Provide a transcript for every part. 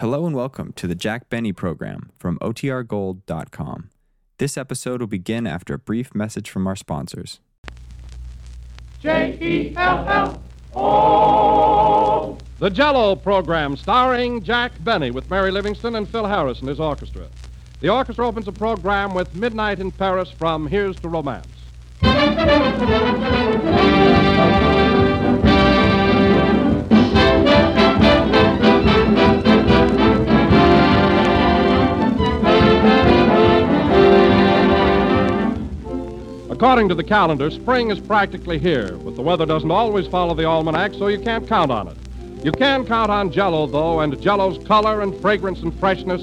Hello and welcome to the Jack Benny program from OTRGold.com. This episode will begin after a brief message from our sponsors. J E L L O. The Jello program starring Jack Benny with Mary Livingstone and Phil Harris and his orchestra. The orchestra opens the program with Midnight in Paris from Here's to Romance. According to the calendar, spring is practically here, but the weather doesn't always follow the almanac, so you can't count on it. You can count on Jello, though, and Jello's color and fragrance and freshness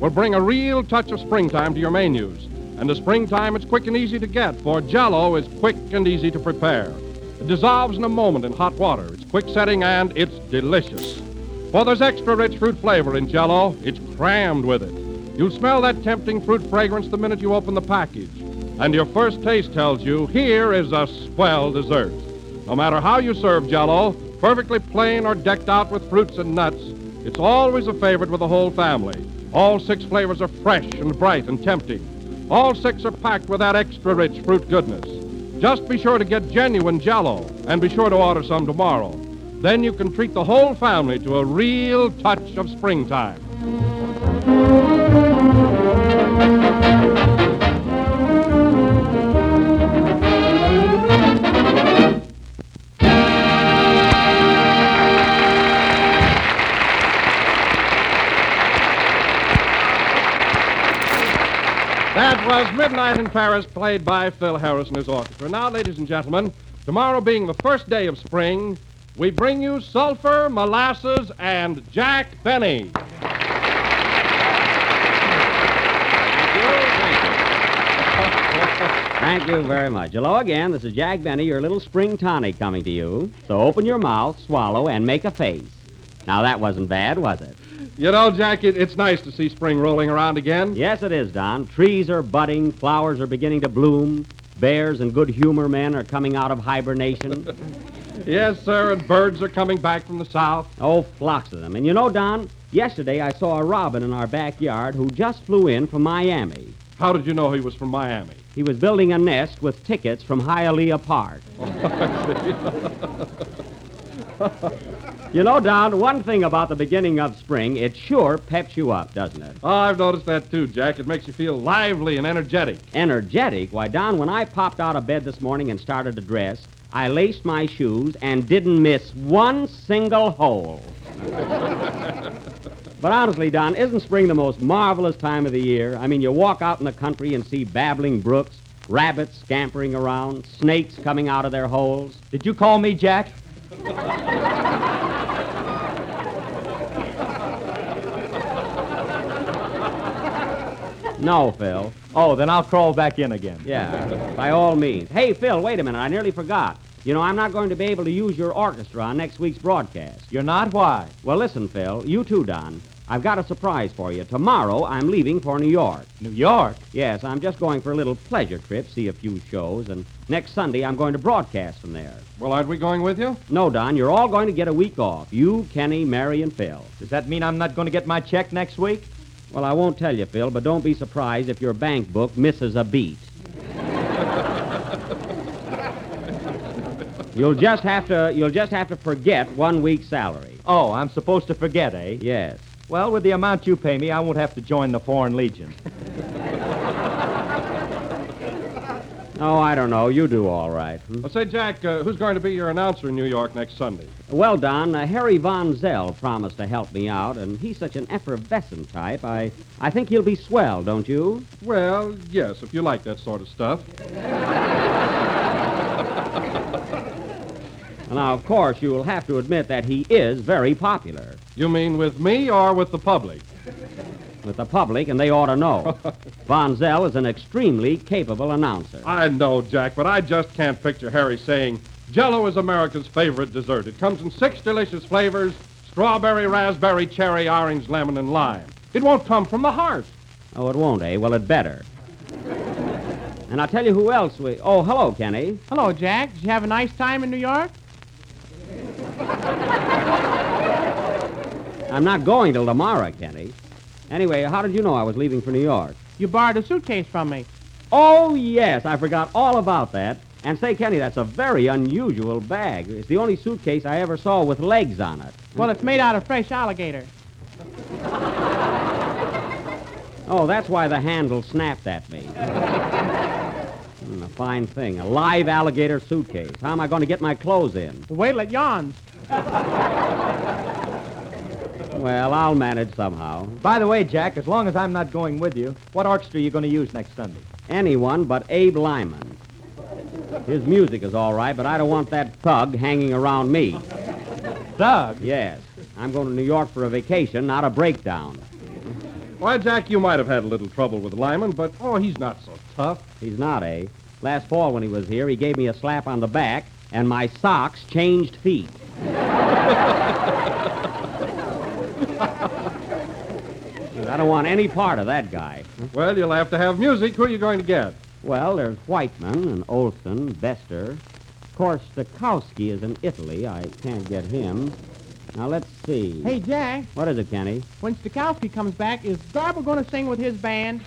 will bring a real touch of springtime to your menus. And the springtime, it's quick and easy to get, for Jello is quick and easy to prepare. It dissolves in a moment in hot water. It's quick setting and it's delicious. For there's extra rich fruit flavor in Jello. It's crammed with it. You'll smell that tempting fruit fragrance the minute you open the package. And your first taste tells you here is a swell dessert. No matter how you serve Jello, perfectly plain or decked out with fruits and nuts, it's always a favorite with the whole family. All six flavors are fresh and bright and tempting. All six are packed with that extra rich fruit goodness. Just be sure to get genuine Jello, and be sure to order some tomorrow. Then you can treat the whole family to a real touch of springtime. Was Midnight in Paris, played by Phil Harris and his orchestra. Now, ladies and gentlemen, tomorrow being the first day of spring, we bring you Sulphur, Molasses, and Jack Benny. Thank you very much. Hello again. This is Jack Benny, your little spring tonic coming to you. So open your mouth, swallow, and make a face. Now that wasn't bad, was it? You know, Jack, it, it's nice to see spring rolling around again. Yes, it is, Don. Trees are budding, flowers are beginning to bloom, bears and good humor men are coming out of hibernation. Yes, sir, and birds are coming back from the south. oh, flocks of them. And you know, Don, yesterday I saw a robin in our backyard who just flew in from Miami. How did you know he was from Miami? He was building a nest with tickets from Hialeah Park. Oh, you know, Don, one thing about the beginning of spring, it sure peps you up, doesn't it? Oh, I've noticed that too, Jack. It makes you feel lively and energetic. Energetic? Why, Don, when I popped out of bed this morning and started to dress, I laced my shoes and didn't miss one single hole. but honestly, Don, isn't spring the most marvelous time of the year? I mean, you walk out in the country and see babbling brooks, rabbits scampering around, snakes coming out of their holes. Did you call me Jack? No, Phil. Oh, then I'll crawl back in again. Yeah, by all means. Hey, Phil, wait a minute. I nearly forgot. You know, I'm not going to be able to use your orchestra on next week's broadcast. You're not? Why? Well, listen, Phil. You too, Don. I've got a surprise for you. Tomorrow, I'm leaving for New York. New York? Yes, I'm just going for a little pleasure trip, see a few shows, and next Sunday I'm going to broadcast from there. Well, aren't we going with you? No, Don, you're all going to get a week off. You, Kenny, Mary, and Phil. Does that mean I'm not going to get my check next week? Well, I won't tell you, Phil, but don't be surprised if your bank book misses a beat. you'll just have to you'll just have to forget one week's salary. Oh, I'm supposed to forget, eh? Yes. Well, with the amount you pay me, I won't have to join the Foreign Legion. Oh, I don't know. You do all right. hmm? Well, say, Jack, uh, who's going to be your announcer in New York next Sunday? Well, Don, uh, Harry Von Zell promised to help me out, and he's such an effervescent type. I, I think he'll be swell, don't you? Well, yes, if you like that sort of stuff. Now, of course, you will have to admit that he is very popular You mean with me or with the public? With the public, and they ought to know. Von Zell is an extremely capable announcer. I know, Jack, but I just can't picture Harry saying, Jello is America's favorite dessert. It comes in six delicious flavors strawberry, raspberry, cherry, orange, lemon, and lime. It won't come from the heart. Oh, it won't, eh? Well, it better. And I'll tell you who else we. Oh, hello, Kenny. Hello, Jack. Did you have a nice time in New York? I'm not going till tomorrow, Kenny. Anyway, how did you know I was leaving for New York? You borrowed a suitcase from me. Oh, yes, I forgot all about that. And say, Kenny, that's a very unusual bag. It's the only suitcase I ever saw with legs on it. Well, it's made out of fresh alligator. Oh, that's why the handle snapped at me. Hmm, a fine thing. A live alligator suitcase. How am I going to get my clothes in? Wait till it yawns. Well, I'll manage somehow. By the way, Jack, as long as I'm not going with you, what orchestra are you going to use next Sunday? Anyone but Abe Lyman. His music is all right, but I don't want that thug hanging around me. Doug. Yes. I'm going to New York for a vacation, not a breakdown. Why, Jack, you might have had a little trouble with Lyman, but, oh, he's not so tough. He's not, eh? Last fall when he was here, he gave me a slap on the back, and my socks changed feet. I don't want any part of that guy. Well, you'll have to have music. Who are you going to get? Well, there's Whiteman and Olsen, Bestor. Of course, Stokowski is in Italy. I can't get him. Now, let's see. Hey, Jack, What is it, Kenny? when Stokowski comes back, is Garber going to sing with his band?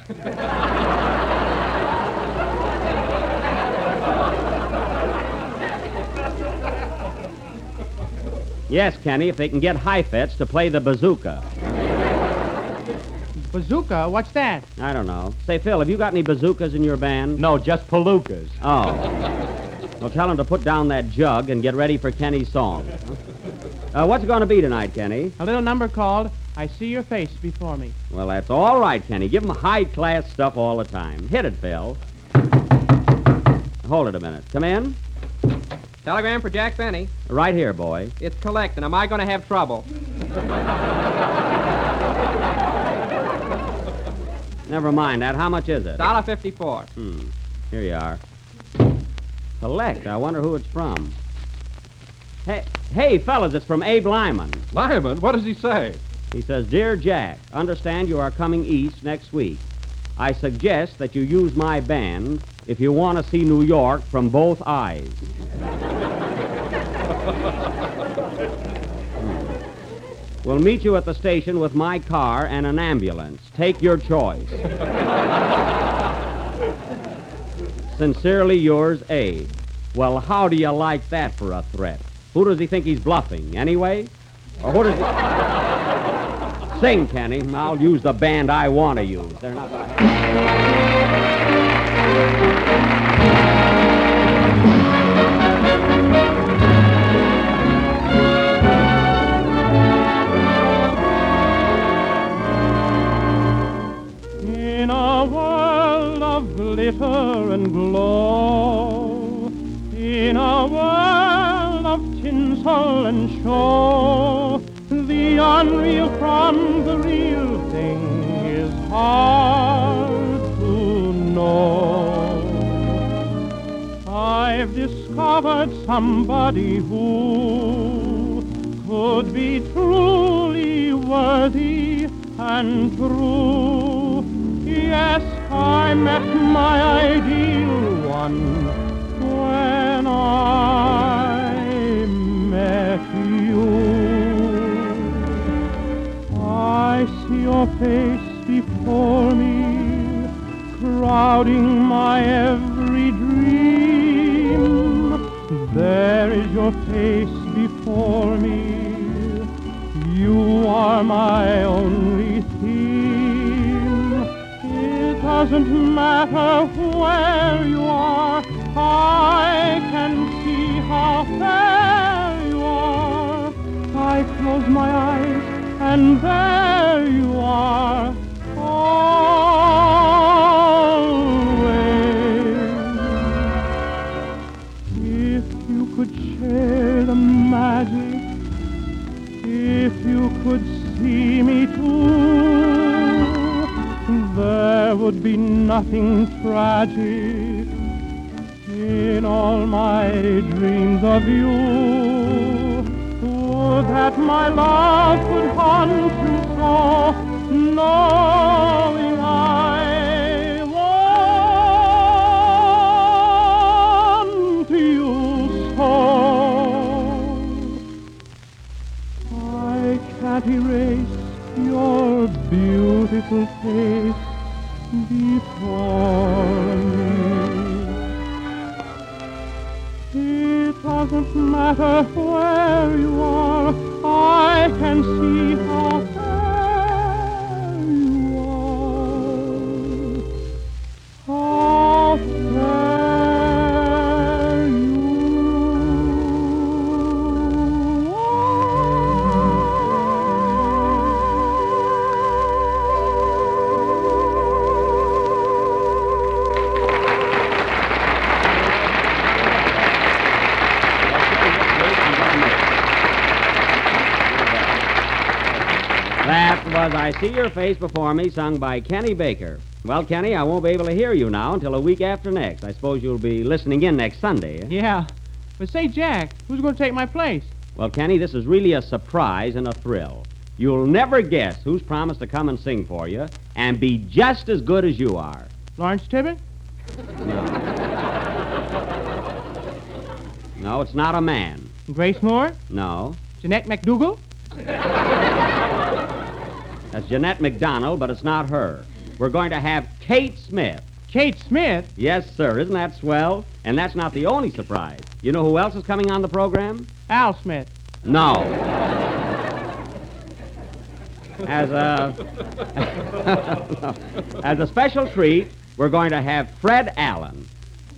Yes, Kenny, if they can get Heifetz to play the bazooka. Bazooka? What's that? I don't know. Say, Phil, have you got any bazookas in your band? No, just palookas. Oh. Well, tell him to put down that jug and get ready for Kenny's song. Uh, what's it going to be tonight, Kenny? A little number called I See Your Face Before Me. Well, that's all right, Kenny. Give him high-class stuff all the time. Hit it, Phil. Hold it a minute. Come in. Telegram for Jack Benny. Right here, boy. It's collecting. Am I going to have trouble? Never mind that. How much is it? Dollar fifty-four. Hmm. Here you are. Collect. I wonder who it's from. Hey, hey, fellas, it's from Abe Lyman. Lyman? What does he say? He says, Dear Jack, understand you are coming east next week. I suggest that you use my band if you want to see New York from both eyes. We'll meet you at the station with my car and an ambulance. Take your choice. Sincerely yours, A. Well, how do you like that for a threat? Who does he think he's bluffing, anyway? Or who does he... Sing, Kenny. I'll use the band I want to use. They're not... glitter and glow, in a world of tinsel and show, the unreal from the real thing is hard to know. I've discovered somebody who could be truly worthy and true. Yes, I met my ideal one when I met you. I see your face before me, crowding my every dream. There is your face before me. You are my only doesn't matter where you are. I can see how fair you are. I close my eyes and there you are. Tragic I See Your Face Before Me, sung by Kenny Baker. Well, Kenny, I won't be able to hear you now until a week after next. I suppose you'll be listening in next Sunday. eh? Yeah. But say, Jack, who's going to take my place? Well, Kenny, this is really a surprise and a thrill. You'll never guess who's promised to come and sing for you and be just as good as you are. Lawrence Tibbett? No, No, it's not a man. Grace Moore? No. Jeanette McDougal? That's Jeanette MacDonald, but it's not her. We're going to have Kate Smith. Kate Smith? Yes, sir. Isn't that swell? And that's not the only surprise. You know who else is coming on the program? Al Smith. No. As a as a special treat, we're going to have Fred Allen.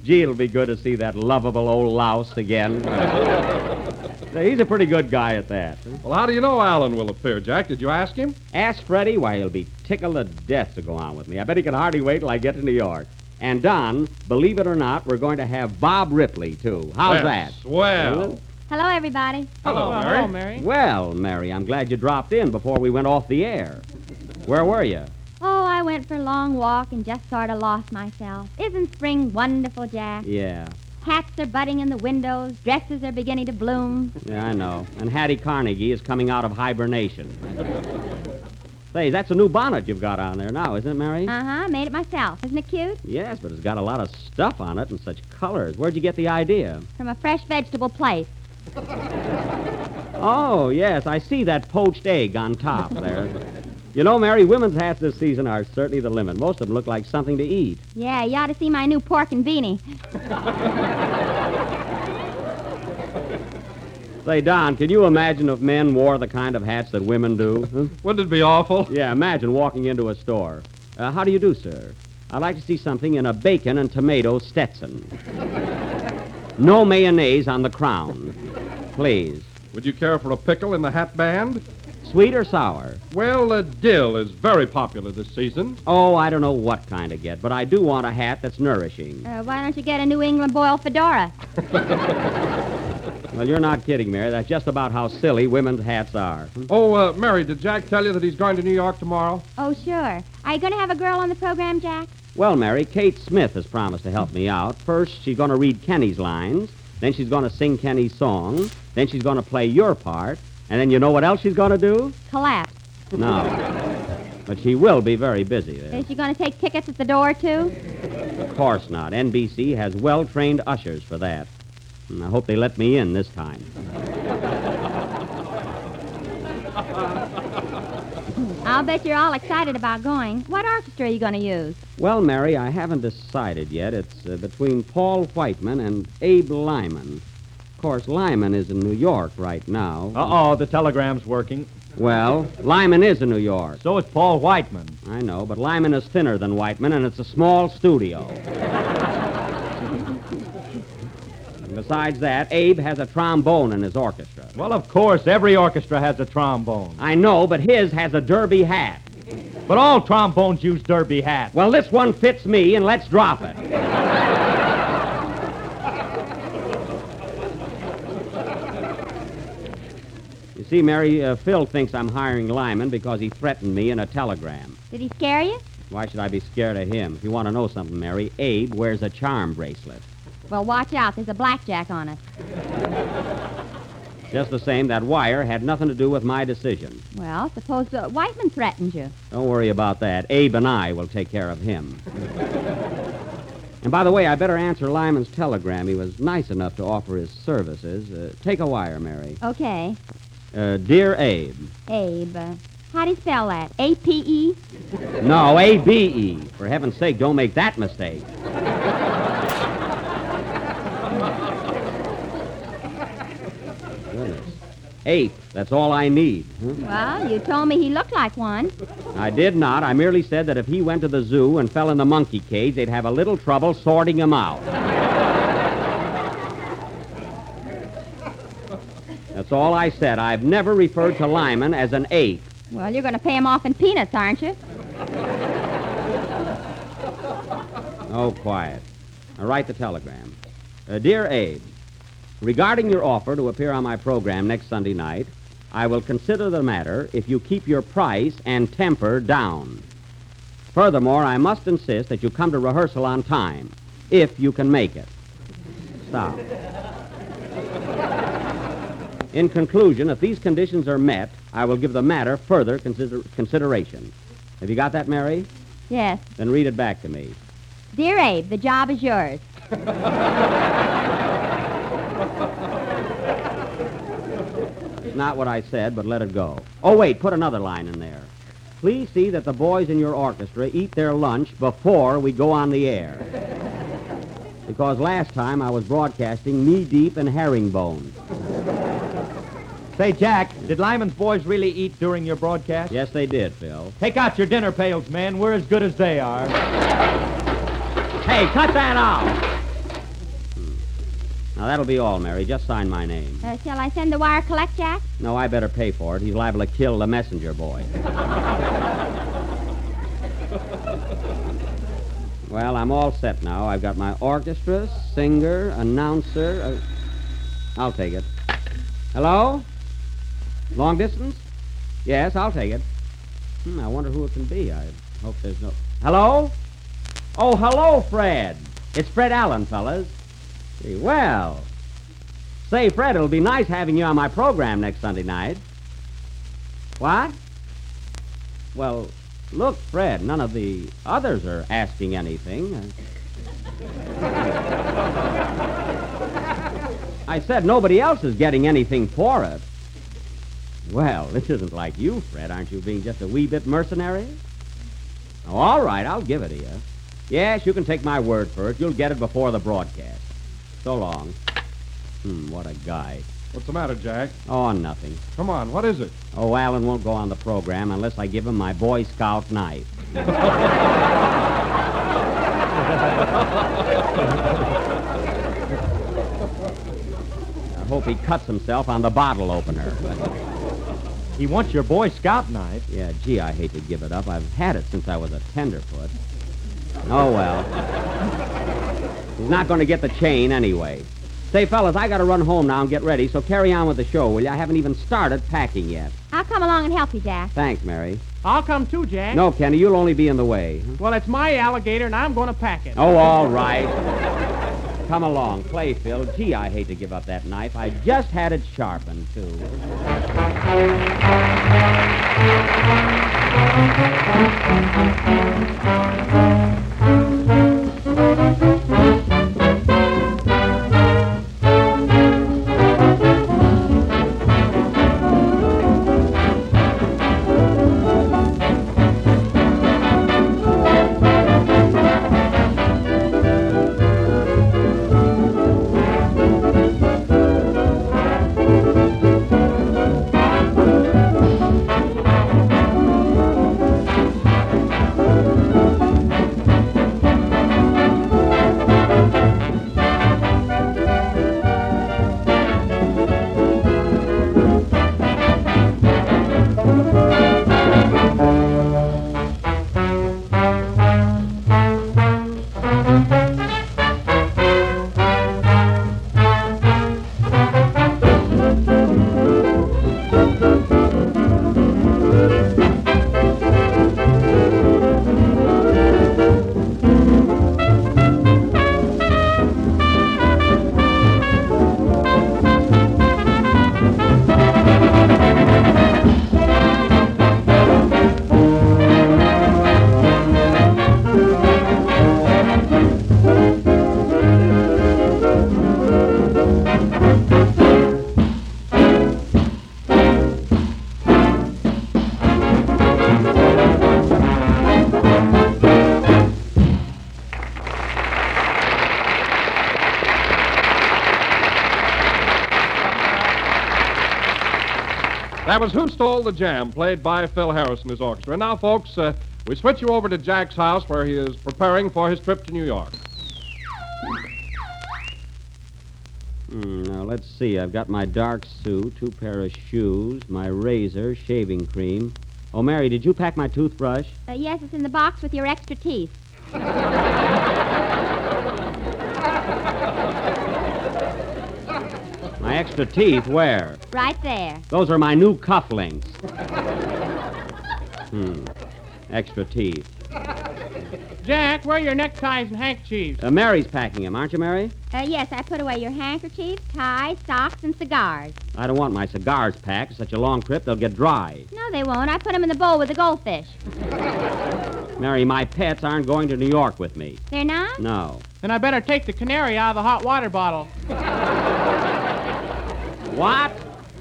Gee, it'll be good to see that lovable old louse again. He's a pretty good guy at that. Well, how do you know Allen will appear, Jack? Did you ask him? Ask Freddie why he'll be tickled to death to go on with me. I bet he can hardly wait till I get to New York. And Don, believe it or not, we're going to have Bob Ripley too. How's Well, that? Swell. Hello, everybody. Hello, Well, Mary. Hello, Mary. Well, Mary, I'm glad you dropped in before we went off the air. Where were you? Oh, I went for a long walk and just sort of lost myself. Isn't spring wonderful, Jack? Yeah, Hats are budding in the windows, dresses are beginning to bloom. yeah, I know. And Hattie Carnegie is coming out of hibernation. Say, that's a new bonnet you've got on there now, isn't it, Mary? Uh huh, made it myself. Isn't it cute? Yes, but it's got a lot of stuff on it and such colors. Where'd you get the idea? From a fresh vegetable place. Oh, yes, I see that poached egg on top there. You know, Mary, women's hats this season are certainly the limit. Most of them look like something to eat. Yeah, you ought to see my new pork and beanie. Say, Don, can you imagine if men wore the kind of hats that women do? Huh? Wouldn't it be awful? Yeah, imagine walking into a store. Uh, how do you do, sir? I'd like to see something in a bacon and tomato Stetson. No mayonnaise on the crown. Please. Would you care for a pickle in the hat band? Sweet or sour? Well, uh, dill is very popular this season. Oh, I don't know what kind to get, but I do want a hat that's nourishing. Uh, why don't you get a New England boil fedora? Well, you're not kidding, Mary. That's just about how silly women's hats are. Oh, uh, Mary, did Jack tell you that he's going to New York tomorrow? Oh, sure. Are you going to have a girl on the program, Jack? Well, Mary, Kate Smith has promised to help me out. First, she's going to read Kenny's lines. Then she's going to sing Kenny's song. Then she's going to play your part. And then you know what else she's going to do? Collapse. No. But she will be very busy there. Is she going to take tickets at the door, too? Of course not. NBC has well-trained ushers for that. And I hope they let me in this time. I'll bet you're all excited about going. What orchestra are you going to use? Well, Mary, I haven't decided yet. It's uh, between Paul Whiteman and Abe Lyman. Of course, Lyman is in New York right now. Uh-oh, the telegram's working. Well, Lyman is in New York. So is Paul Whiteman. I know, but Lyman is thinner than Whiteman, and it's a small studio. Besides that, Abe has a trombone in his orchestra. Well, of course, every orchestra has a trombone. I know, but his has a derby hat. But all trombones use derby hats. Well, this one fits me, and let's drop it. See, Mary, uh, Phil thinks I'm hiring Lyman because he threatened me in a telegram. Did he scare you? Why should I be scared of him? If you want to know something, Mary, Abe wears a charm bracelet. Well, watch out. There's a blackjack on it. Just the same, that wire had nothing to do with my decision. Well, suppose uh, Whiteman threatened you. Don't worry about that. Abe and I will take care of him. and by the way, I better answer Lyman's telegram. He was nice enough to offer his services. Uh, take a wire, Mary. Okay. Uh, dear Abe, Abe. How do you spell that? A P E? No, A B E. For heaven's sake, don't make that mistake. Goodness. Ape, that's all I need. huh? Well, you told me he looked like one. I did not. I merely said that if he went to the zoo and fell in the monkey cage, they'd have a little trouble sorting him out. That's all I said. I've never referred to Lyman as an ape. Well, you're going to pay him off in peanuts, aren't you? Oh, quiet. Now write the telegram. Uh, Dear Abe, regarding your offer to appear on my program next Sunday night, I will consider the matter if you keep your price and temper down. Furthermore, I must insist that you come to rehearsal on time, if you can make it. Stop. In conclusion, if these conditions are met, I will give the matter further consider- consideration. Have you got that, Mary? Yes. Then read it back to me. Dear Abe, the job is yours. It's not what I said, but let it go. Oh, wait, put another line in there. Please see that the boys in your orchestra eat their lunch before we go on the air. Because last time I was broadcasting knee deep in herringbone. Say, Jack, did Lyman's boys really eat during your broadcast? Yes, they did, Phil. Take out your dinner pails, man. We're as good as they are. Hey, cut that out! Now, that'll be all, Mary. Just sign my name. Uh, shall I send the wire collect, Jack? No, I better pay for it. He's liable to kill the messenger boy. well, I'm all set now. I've got my orchestra, singer, announcer. Uh, I'll take it. Hello? Long distance? Yes, I'll take it. Hmm, I wonder who it can be. I hope there's no. Hello? Oh, hello, Fred. It's Fred Allen, fellas. Well, Say, Fred, it'll be nice having you on my program next Sunday night. What? Well, look, Fred, none of the others are asking anything. I said nobody else is getting anything for it. Well, this isn't like you, Fred. Aren't you being just a wee bit mercenary? Oh, all right, I'll give it to you. Yes, you can take my word for it. You'll get it before the broadcast. So long. Hmm, what a guy. What's the matter, Jack? Oh, nothing. Come on, what is it? Oh, Allen won't go on the program unless I give him my Boy Scout knife. I hope he cuts himself on the bottle opener. He wants your Boy Scout knife. Yeah, gee, I hate to give it up. I've had it since I was a tenderfoot. Oh, well. He's not going to get the chain anyway. Say, fellas, I got to run home now and get ready, so carry on with the show, will you? I haven't even started packing yet. I'll come along and help you, Jack. Thanks, Mary. I'll come too, Jack. No, Kenny, you'll only be in the way. Well, it's my alligator, and I'm going to pack it. Oh, all right. Come along, Clayfield. Phil. Gee, I hate to give up that knife. I just had it sharpened, too. That was Who Stole the Jam, played by Phil Harris and his orchestra. And now, folks, uh, we switch you over to Jack's house where he is preparing for his trip to New York. Hmm, now, let's see. I've got my dark suit, two pair of shoes, my razor, shaving cream. Oh, Mary, did you pack my toothbrush? Uh, yes, it's in the box with your extra teeth. Extra teeth, where? Right there. Those are my new cufflinks. Hmm. Extra teeth. Jack, where are your neckties and handkerchiefs? Uh, Mary's packing them, aren't you, Mary? Uh, yes, I put away your handkerchiefs, ties, socks, and cigars. I don't want my cigars packed. Such a long trip, they'll get dry. No, they won't. I put them in the bowl with the goldfish. Mary, my pets aren't going to New York with me. They're not? No. Then I better take the canary out of the hot water bottle. What?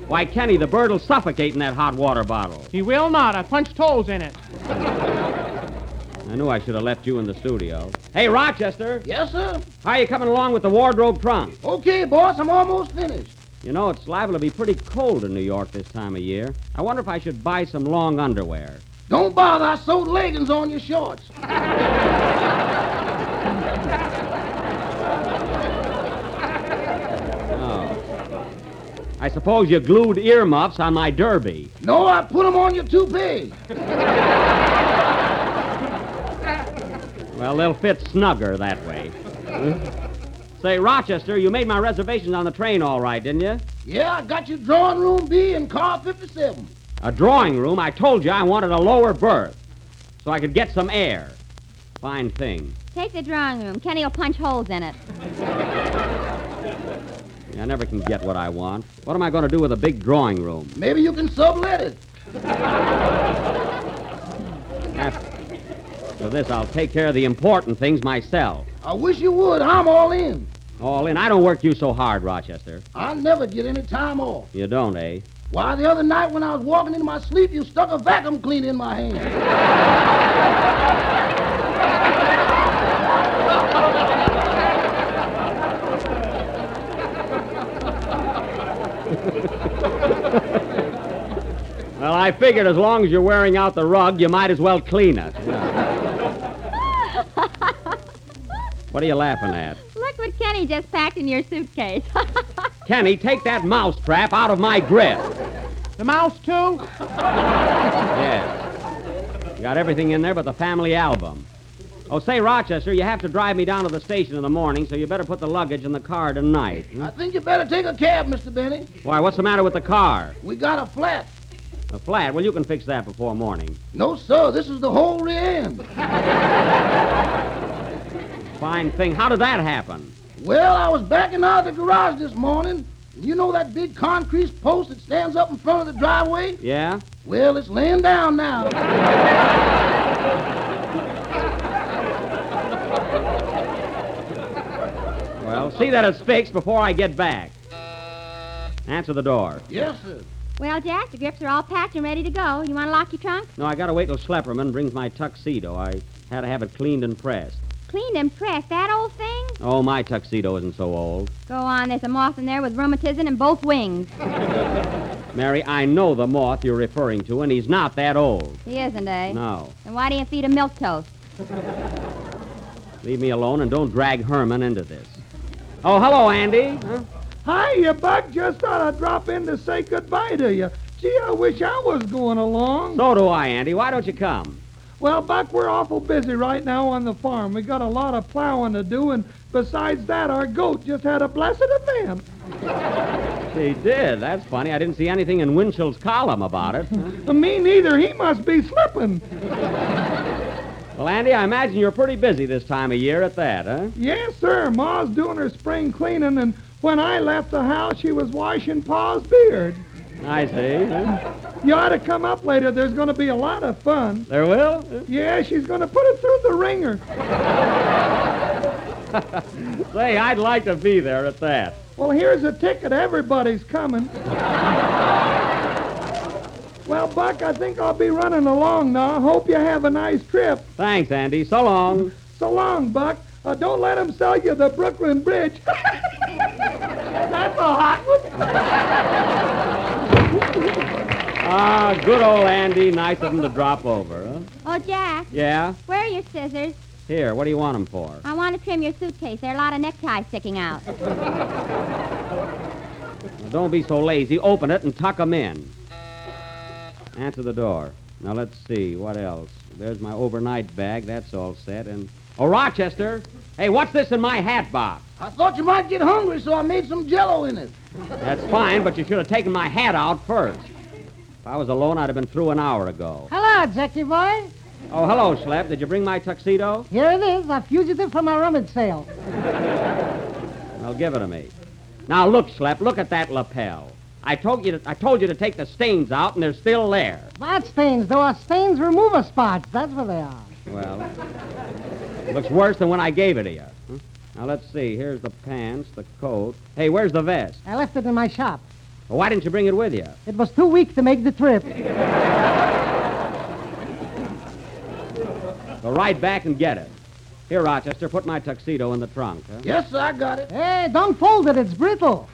Why, Kenny, the bird will suffocate in that hot water bottle. He will not. I punched holes in it. I knew I should have left you in the studio. Hey, Rochester, Yes, sir. how are you coming along with the wardrobe trunk? Okay, boss, I'm almost finished. You know, it's liable to be pretty cold in New York this time of year. I wonder if I should buy some long underwear. Don't bother, I sewed leggings on your shorts. I suppose you glued earmuffs on my derby. No, I put them on your toupee. Well, they'll fit snugger that way. Say, Rochester, you made my reservations on the train all right, didn't you? Yeah, I got your drawing room B in car 57. A drawing room. I told you I wanted a lower berth so I could get some air. Fine thing. Take the drawing room. Kenny will punch holes in it. I never can get what I want. What am I going to do with a big drawing room? Maybe you can sublet it. After this, I'll take care of the important things myself. I wish you would. I'm all in. All in. I don't work you so hard, Rochester. I never get any time off. You don't, eh? Why, the other night when I was walking in my sleep, you stuck a vacuum cleaner in my hand. I figured as long as you're wearing out the rug, you might as well clean it. what are you laughing at? Look what Kenny just packed in your suitcase. Kenny, take that mouse trap out of my grip. The mouse, too? Yes. You got everything in there but the family album. Oh, say, Rochester, you have to drive me down to the station in the morning, so you better put the luggage in the car tonight. I think you better take a cab, Mr. Benny. Why, what's the matter with the car? We got a flat. A flat? Well, you can fix that before morning. No, sir, this is the whole end. Fine thing. How did that happen? Well, I was backing out of the garage this morning. You know that big concrete post that stands up in front of the driveway? Yeah? Well, it's laying down now. Well, see that it's fixed before I get back. Answer the door. yes, sir. Well, Jack, the grips are all packed and ready to go. You want to lock your trunk? No, I gotta wait till Schlepperman brings my tuxedo. I had to have it cleaned and pressed. Cleaned and pressed. That old thing? Oh, my tuxedo isn't so old. Go on. There's a moth in there with rheumatism in both wings. Mary, I know the moth you're referring to, and he's not that old. He isn't, eh? No. Then why do you feed him milk toast? Leave me alone and don't drag Herman into this. Oh, hello, Andy. Huh? Hiya, Buck. Just thought I'd drop in to say goodbye to you. Gee, I wish I was going along. So do I, Andy. Why don't you come? Well, Buck, we're awful busy right now on the farm. We got a lot of plowing to do, and besides that, our goat just had a blessed event. He did. That's funny. I didn't see anything in Winchell's column about it. Me neither. He must be slipping. Well, Andy, I imagine you're pretty busy this time of year at that, huh? Yes, sir. Ma's doing her spring cleaning, and when I left the house, she was washing Pa's beard. I see. You ought to come up later. There's going to be a lot of fun. There will? Yeah, she's going to put it through the ringer. Say, I'd like to be there at that. Well, here's a ticket. Everybody's coming. well, Buck, I think I'll be running along now. Hope you have a nice trip. Thanks, Andy. So long. So long, Buck. Uh, don't let 'em sell you the Brooklyn Bridge. A. Ah, good old Andy. Nice of him to drop over, huh? Oh, Jack, Yeah? where are your scissors? Here, what do you want them for? I want to trim your suitcase. There are a lot of neckties sticking out. Now, don't be so lazy. Open it and tuck 'em in. Answer the door. Now, let's see. What else? There's my overnight bag. That's all set. And. Oh, Rochester! Hey, what's this in my hat box? I thought you might get hungry, so I made some jello in it. That's fine, but you should have taken my hat out first. If I was alone, I'd have been through an hour ago. Hello, Jackie boy. Oh, hello, Schlep. Did you bring my tuxedo? Here it is, a fugitive from a rummage sale. Well, give it to me. Now, look, Schlep. Look at that lapel. I told you to, I told you to take the stains out, and they're still there. What stains? There are stains remover spots. That's what they are. Well, looks worse than when I gave it to you. Hmm? Huh? Now, let's see. Here's the pants, the coat. Hey, where's the vest? I left it in my shop. Well, why didn't you bring it with you? It was too weak to make the trip. Go right back and get it. Here, Rochester, put my tuxedo in the trunk. Huh? Yes, sir, I got it. Hey, don't fold it. It's brittle.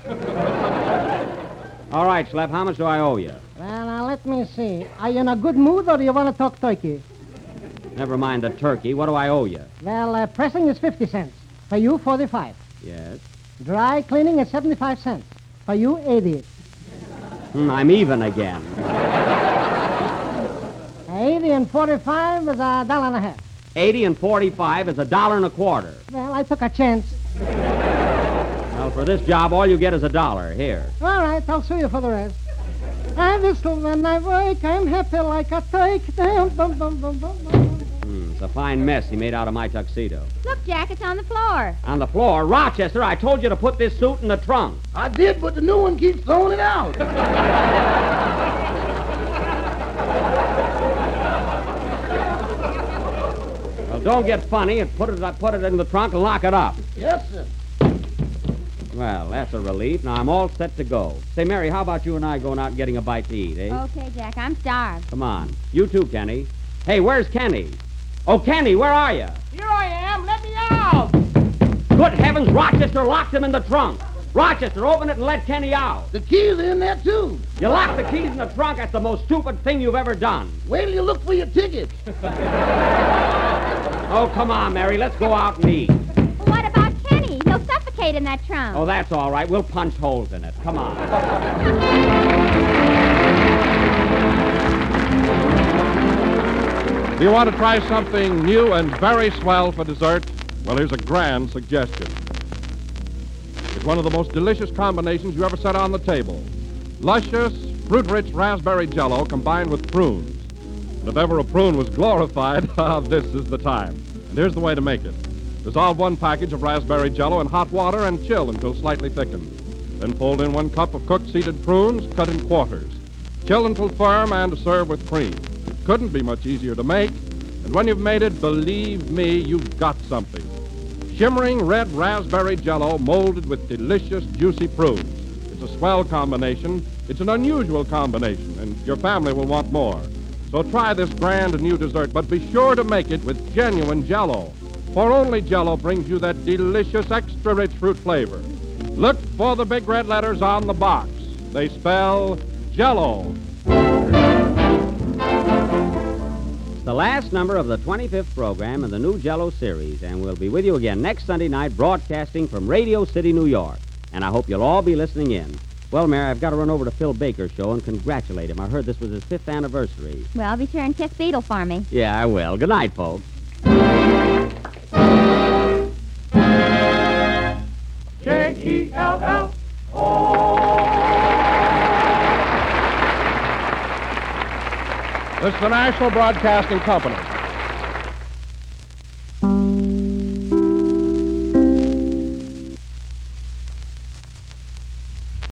All right, Schlep, how much do I owe you? Well, now, let me see. Are you in a good mood or do you want to talk turkey? Never mind the turkey. What do I owe you? Well, uh, pressing is 50 cents. For you, 45. Yes. Dry cleaning is 75 cents. For you, 80. Hmm, I'm even again. 80 and 45 is a dollar and a half. 80 and 45 is a dollar and a quarter. Well, I took a chance. Well, for this job, all you get is a dollar. Here. All right, I'll sue you for the rest. I whistle when I wake. I'm happy like a take. Dum, bum, bum, bum, bum, bum. It's a fine mess he made out of my tuxedo. Look, Jack, it's on the floor. On the floor. Rochester, I told you to put this suit in the trunk. I did, but the new one keeps throwing it out. Well, don't get funny and put it, put it in the trunk and lock it up. yes, sir. Well, that's a relief. Now I'm all set to go. Say, Mary, how about you and I going out and getting a bite to eat, eh? Okay, Jack, I'm starved. Come on. You too, Kenny. Hey, where's Kenny? Oh, Kenny, where are you? Here I am. Let me out. Good heavens, Rochester locked him in the trunk. Rochester, open it and let Kenny out. The keys are in there, too. You locked the keys in the trunk. That's the most stupid thing you've ever done. Wait till you look for your ticket. Oh, come on, Mary. Let's go out and eat. What about Kenny? He'll suffocate in that trunk. Oh, that's all right. We'll punch holes in it. Come on. you want to try something new and very swell for dessert? Well, here's a grand suggestion. It's one of the most delicious combinations you ever set on the table. Luscious, fruit-rich raspberry jello combined with prunes. And if ever a prune was glorified, ah, this is the time. And here's the way to make it. Dissolve one package of raspberry jello in hot water and chill until slightly thickened. Then fold in one cup of cooked seeded prunes cut in quarters. Chill until firm and serve with cream. Couldn't be much easier to make. And when you've made it, believe me, you've got something. Shimmering red raspberry jello molded with delicious, juicy prunes. It's a swell combination. It's an unusual combination, and your family will want more. So try this grand new dessert, but be sure to make it with genuine jello. For only jello brings you that delicious, extra rich fruit flavor. Look for the big red letters on the box. They spell jello. The last number of the 25th program in the new Jello series, and we'll be with you again next Sunday night, broadcasting from Radio City, New York. And I hope you'll all be listening in. Well, Mary, I've got to run over to Phil Baker's show and congratulate him. I heard this was his fifth anniversary. Well, I'll be sure and kiss Beetle for me. Yeah, I will. Good night, folks. J-E-L-L. This is the National Broadcasting Company.